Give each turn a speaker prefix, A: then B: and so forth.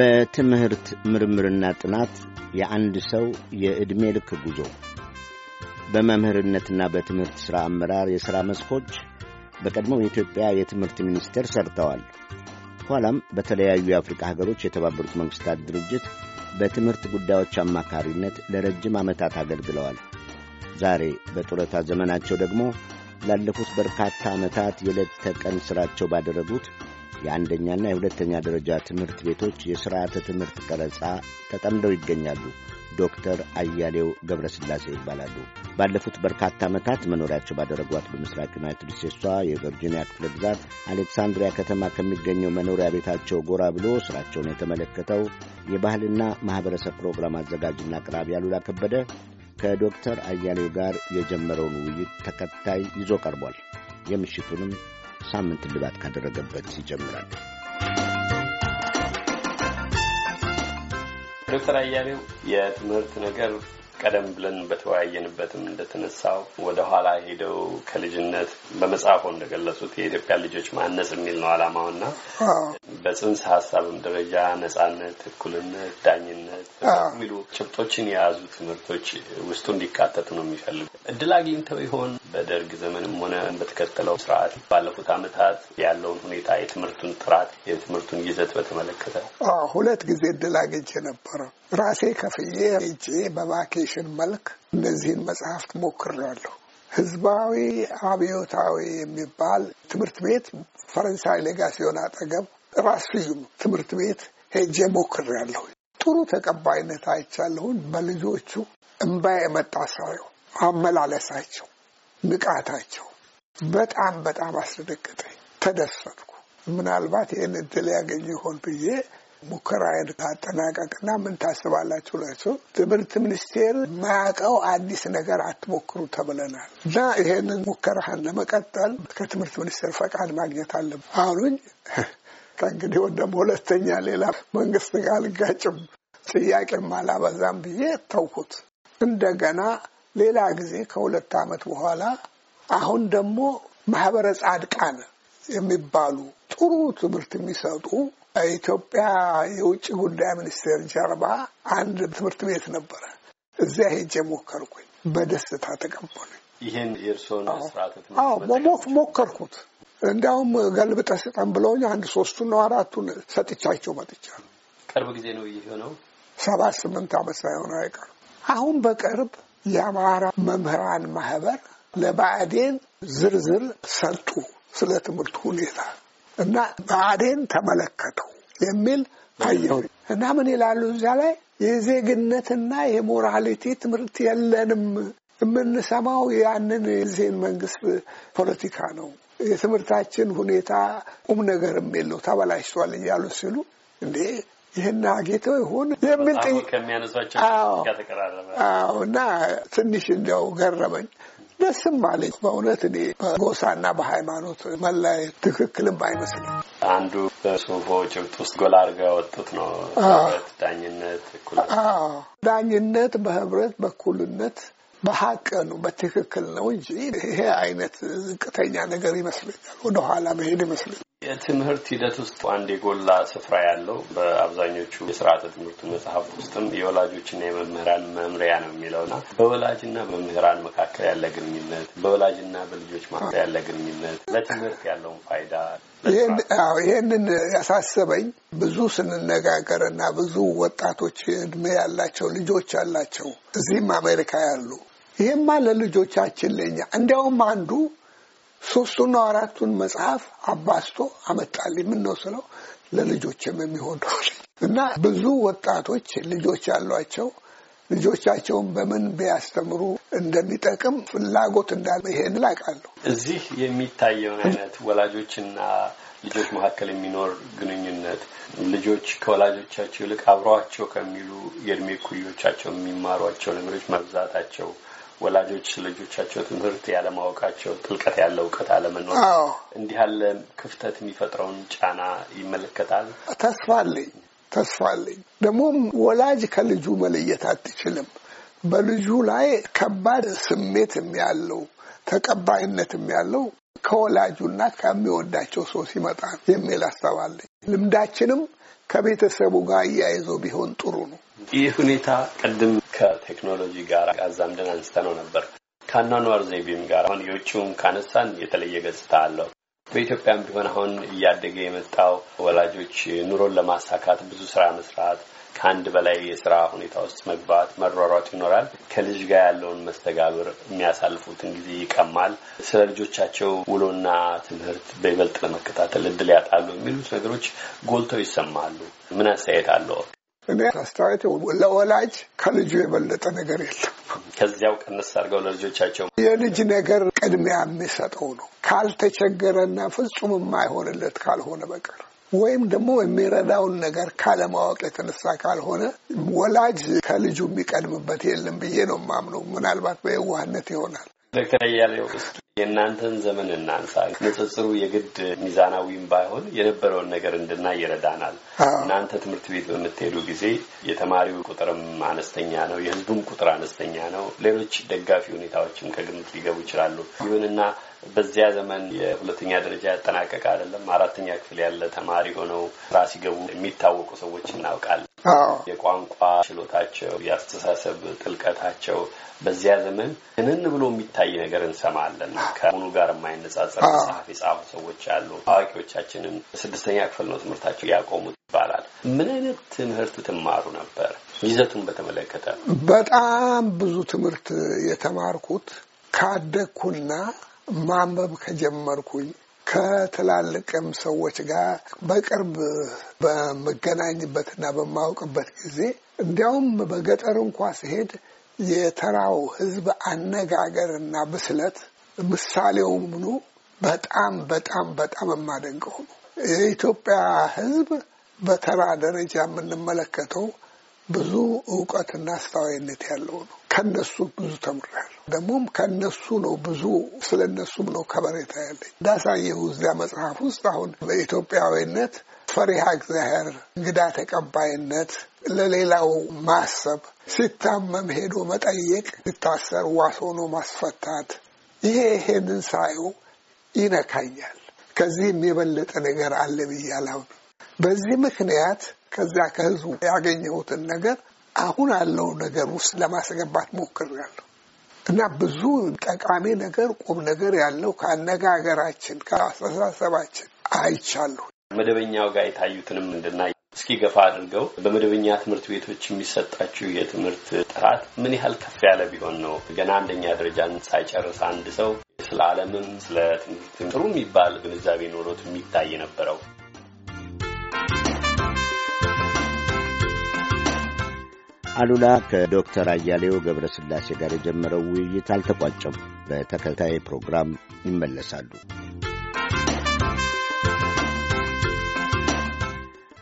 A: በትምህርት ምርምርና ጥናት የአንድ ሰው የዕድሜ ልክ ጉዞ በመምህርነትና በትምህርት ሥራ አመራር የሥራ መስኮች በቀድሞው የኢትዮጵያ የትምህርት ሚኒስቴር ሠርተዋል። ኋላም በተለያዩ የአፍሪካ ሀገሮች የተባበሩት መንግሥታት ድርጅት በትምህርት ጉዳዮች አማካሪነት ለረጅም ዓመታት አገልግለዋል። ዛሬ በጡረታ ዘመናቸው ደግሞ ላለፉት በርካታ ዓመታት የዕለት ተቀን ሥራቸው ባደረጉት የአንደኛና የሁለተኛ ደረጃ ትምህርት ቤቶች የሥርዓተ ትምህርት ቀረጻ ተጠምደው ይገኛሉ። ዶክተር አያሌው ገብረስላሴ ይባላሉ። ባለፉት በርካታ ዓመታት መኖሪያቸው ባደረጓት በምስራቅ ዩናይትድ ስቴትሷ የቨርጂኒያ ክፍለ ግዛት አሌክሳንድሪያ ከተማ ከሚገኘው መኖሪያ ቤታቸው ጎራ ብሎ ሥራቸውን የተመለከተው የባህልና ማኅበረሰብ ፕሮግራም አዘጋጅና አቅራቢ አሉላ ከበደ ከዶክተር አያሌው ጋር የጀመረውን ውይይት ተከታይ ይዞ ቀርቧል። የምሽቱንም ሳምንት ልባት ካደረገበት ይጀምራል።
B: ዶክተር አያሌው የትምህርት ነገር ቀደም ብለን በተወያየንበትም እንደተነሳው ወደ ኋላ ሄደው ከልጅነት በመጽሐፎ እንደገለጹት የኢትዮጵያ ልጆች ማነጽ የሚል ነው ዓላማውና በጽንሰ ሀሳብም ደረጃ ነጻነት፣ እኩልነት፣ ዳኝነት የሚሉ ጭብጦችን የያዙ ትምህርቶች ውስጡ እንዲካተቱ ነው የሚፈልጉ። እድል አግኝተው ይሆን? በደርግ ዘመንም ሆነ በተከተለው ስርዓት ባለፉት ዓመታት ያለውን ሁኔታ የትምህርቱን ጥራት የትምህርቱን ይዘት በተመለከተ
C: ሁለት ጊዜ እድል አግኝቼ ነበረ። ራሴ ከፍዬ ሄጄ በቫኬሽን መልክ እነዚህን መጽሐፍት ሞክሬያለሁ። ህዝባዊ አብዮታዊ የሚባል ትምህርት ቤት ፈረንሳይ ሌጋሲዮን አጠገብ ራስ ስዩም ትምህርት ቤት ሄጄ ሞክሬያለሁ። ጥሩ ተቀባይነት አይቻለሁን። በልጆቹ እምባ የመጣ ሰው አመላለሳቸው፣ ንቃታቸው በጣም በጣም አስደነገጠኝ። ተደሰትኩ። ምናልባት ይህን እድል ያገኙ ይሆን ብዬ ሙከራዬን ካጠናቀቅና ምን ታስባላችሁ ላቸው ትምህርት ሚኒስቴር የማያውቀው አዲስ ነገር አትሞክሩ ተብለናል እና ይሄንን ሙከራህን ለመቀጠል ከትምህርት ሚኒስቴር ፈቃድ ማግኘት አለብን አሉኝ። ከእንግዲህ ወደም ሁለተኛ ሌላ መንግስት ጋር አልጋጭም ጥያቄም አላበዛም ብዬ ተውኩት። እንደገና ሌላ ጊዜ ከሁለት ዓመት በኋላ አሁን ደግሞ ማህበረ ጻድቃን የሚባሉ ጥሩ ትምህርት የሚሰጡ ኢትዮጵያ የውጭ ጉዳይ ሚኒስቴር ጀርባ አንድ ትምህርት ቤት ነበረ። እዚያ ሄጄ ሞከርኩኝ። በደስታ ተቀበሉኝ።
B: ይህን የእርስዎን
C: ትምህርት ሞከርኩት። እንዲያውም ገልብጠ ስጠን ብለውኝ አንድ ሶስቱን ነው አራቱን ሰጥቻቸው መጥቻለሁ።
B: ቅርብ ጊዜ ነው ይህ የሆነው።
C: ሰባት ስምንት ዓመት ሳይሆን አይቀርም። አሁን በቅርብ የአማራ መምህራን ማህበር ለብአዴን ዝርዝር ሰጡ ስለ ትምህርቱ ሁኔታ እና ብአዴን ተመለከተው የሚል አየሁ እና ምን ይላሉ እዚያ ላይ የዜግነትና የሞራሊቲ ትምህርት የለንም። የምንሰማው ያንን የዚህን መንግስት ፖለቲካ ነው። የትምህርታችን ሁኔታ ቁም ነገርም የለው ተበላሽቷል እያሉ ሲሉ እንዴ ይህን አጌተው ይሆን የሚል እና ትንሽ እንዲያው ገረመኝ። ደስም አለኝ በእውነት እኔ በጎሳና በሃይማኖት መለያየት ትክክልም አይመስልም።
B: አንዱ በጽሁፎ ጭብጥ ውስጥ ጎላ አድርገው ያወጡት ነው። ዳኝነት፣
C: ዳኝነት በህብረት በእኩልነት በሀቅ ነው በትክክል ነው እንጂ ይሄ አይነት ዝቅተኛ ነገር ይመስለኛል፣ ወደኋላ መሄድ ይመስለኛል።
B: የትምህርት ሂደት ውስጥ አንድ የጎላ ስፍራ ያለው በአብዛኞቹ የስርዓተ ትምህርቱ መጽሐፍት ውስጥም የወላጆችና የመምህራን መምሪያ ነው የሚለውና በወላጅና በመምህራን መካከል ያለ ግንኙነት፣ በወላጅና በልጆች መካከል ያለ ግንኙነት ለትምህርት ያለውን ፋይዳ
C: ይህንን ያሳሰበኝ ብዙ ስንነጋገር እና ብዙ ወጣቶች እድሜ ያላቸው ልጆች ያላቸው እዚህም አሜሪካ ያሉ። ይህማ ለልጆቻችን ለኛ እንዲያውም አንዱ ሶስቱና አራቱን መጽሐፍ አባስቶ አመጣልኝ። ምን ነው ስለው ለልጆችም የሚሆን እና ብዙ ወጣቶች ልጆች ያሏቸው ልጆቻቸውን በምን ቢያስተምሩ እንደሚጠቅም ፍላጎት እንዳለ ይሄን ላቃለሁ።
B: እዚህ የሚታየውን አይነት ወላጆችና ልጆች መካከል የሚኖር ግንኙነት ልጆች ከወላጆቻቸው ይልቅ አብረዋቸው ከሚሉ የእድሜ ኩዮቻቸው የሚማሯቸው ነገሮች መብዛታቸው ወላጆች ልጆቻቸው ትምህርት ያለማወቃቸው ጥልቀት ያለው እውቀት አለመኖር እንዲህ ያለ ክፍተት የሚፈጥረውን ጫና ይመለከታል።
C: ተስፋ አለኝ ተስፋ አለኝ። ደግሞም ወላጅ ከልጁ መለየት አትችልም። በልጁ ላይ ከባድ ስሜትም ያለው ተቀባይነትም ያለው ከወላጁና ከሚወዳቸው ሰው ሲመጣ የሚል አለኝ። ልምዳችንም ከቤተሰቡ ጋር እያይዞ ቢሆን ጥሩ ነው።
B: ይህ ሁኔታ ቅድም ከቴክኖሎጂ ጋር አዛምደን አንስተነው ነበር። ከአኗኗር ዘይቤም ጋር አሁን የውጭውም ካነሳን የተለየ ገጽታ አለው። በኢትዮጵያም ቢሆን አሁን እያደገ የመጣው ወላጆች ኑሮን ለማሳካት ብዙ ስራ መስራት ከአንድ በላይ የስራ ሁኔታ ውስጥ መግባት መሯሯጥ ይኖራል። ከልጅ ጋር ያለውን መስተጋብር የሚያሳልፉትን ጊዜ ይቀማል። ስለ ልጆቻቸው ውሎና ትምህርት በይበልጥ ለመከታተል እድል ያጣሉ የሚሉት ነገሮች ጎልተው ይሰማሉ። ምን አስተያየት አለው?
C: እኔ አስተያየት ለወላጅ ከልጁ የበለጠ ነገር የለም።
B: ከዚያው ቀነስ አድርገው ለልጆቻቸው
C: የልጅ ነገር ቅድሚያ የሚሰጠው ነው። ካልተቸገረና ፍጹም የማይሆንለት ካልሆነ በቀር ወይም ደግሞ የሚረዳውን ነገር ካለማወቅ የተነሳ ካልሆነ ወላጅ ከልጁ የሚቀድምበት የለም ብዬ ነው የማምነው። ምናልባት በየዋህነት ይሆናል።
B: ዶክተር እስኪ የእናንተን ዘመን እናንሳ። ንጽጽሩ የግድ ሚዛናዊም ባይሆን የነበረውን ነገር እንድናይ ይረዳናል። እናንተ ትምህርት ቤት በምትሄዱ ጊዜ የተማሪው ቁጥርም አነስተኛ ነው፣ የሕዝቡም ቁጥር አነስተኛ ነው። ሌሎች ደጋፊ ሁኔታዎችም ከግምት ሊገቡ ይችላሉ። ይሁንና በዚያ ዘመን የሁለተኛ ደረጃ ያጠናቀቀ አይደለም አራተኛ ክፍል ያለ ተማሪ ሆነው ስራ ሲገቡ የሚታወቁ ሰዎች እናውቃለን። የቋንቋ ችሎታቸው፣ የአስተሳሰብ ጥልቀታቸው በዚያ ዘመን ግንን ብሎ የሚታይ ነገር እንሰማለን። ከአሁኑ ጋር የማይነጻጸር መጽሐፍ የጻፉ ሰዎች አሉ። አዋቂዎቻችንም ስድስተኛ ክፍል ነው ትምህርታቸው ያቆሙት ይባላል። ምን አይነት ትምህርት ትማሩ ነበር? ይዘቱን በተመለከተ
C: በጣም ብዙ ትምህርት የተማርኩት ካደግኩና ማንበብ ከጀመርኩኝ ከትላልቅም ሰዎች ጋር በቅርብ በመገናኝበትና በማውቅበት ጊዜ እንዲያውም በገጠር እንኳ ሲሄድ የተራው ሕዝብ አነጋገር እና ብስለት ምሳሌው ምኑ በጣም በጣም በጣም የማደንቀው ነው። የኢትዮጵያ ሕዝብ በተራ ደረጃ የምንመለከተው ብዙ እውቀትና አስተዋይነት ያለው ነው። ከነሱ ብዙ ተምሬያለሁ። ደግሞም ከነሱ ነው ብዙ ስለ እነሱም ነው ከበሬታ ያለኝ። እንዳሳየሁ እዚያ መጽሐፍ ውስጥ አሁን በኢትዮጵያዊነት ፈሪሃ እግዚአብሔር፣ እንግዳ ተቀባይነት፣ ለሌላው ማሰብ፣ ሲታመም ሄዶ መጠየቅ፣ ሲታሰር ዋስ ሆኖ ማስፈታት፣ ይሄ ይሄንን ሳየው ይነካኛል። ከዚህም የበለጠ ነገር አለ አላምንም። በዚህ ምክንያት ከዚያ ከህዝቡ ያገኘሁትን ነገር አሁን ያለው ነገር ውስጥ ለማስገባት ሞክሬያለሁ እና ብዙ ጠቃሚ ነገር ቁም ነገር ያለው ከአነጋገራችን ከአስተሳሰባችን አይቻለሁ።
B: መደበኛው ጋር የታዩትንም እንድናይ እስኪ ገፋ አድርገው በመደበኛ ትምህርት ቤቶች የሚሰጣችሁ የትምህርት ጥራት ምን ያህል ከፍ ያለ ቢሆን ነው ገና አንደኛ ደረጃን ሳይጨርስ አንድ ሰው ስለ ዓለምም ስለ ትምህርትም ጥሩ የሚባል ግንዛቤ ኖሮት የሚታይ ነበረው?
A: አሉላ ከዶክተር አያሌው ገብረስላሴ ጋር የጀመረው ውይይት አልተቋጨም። በተከታይ ፕሮግራም ይመለሳሉ።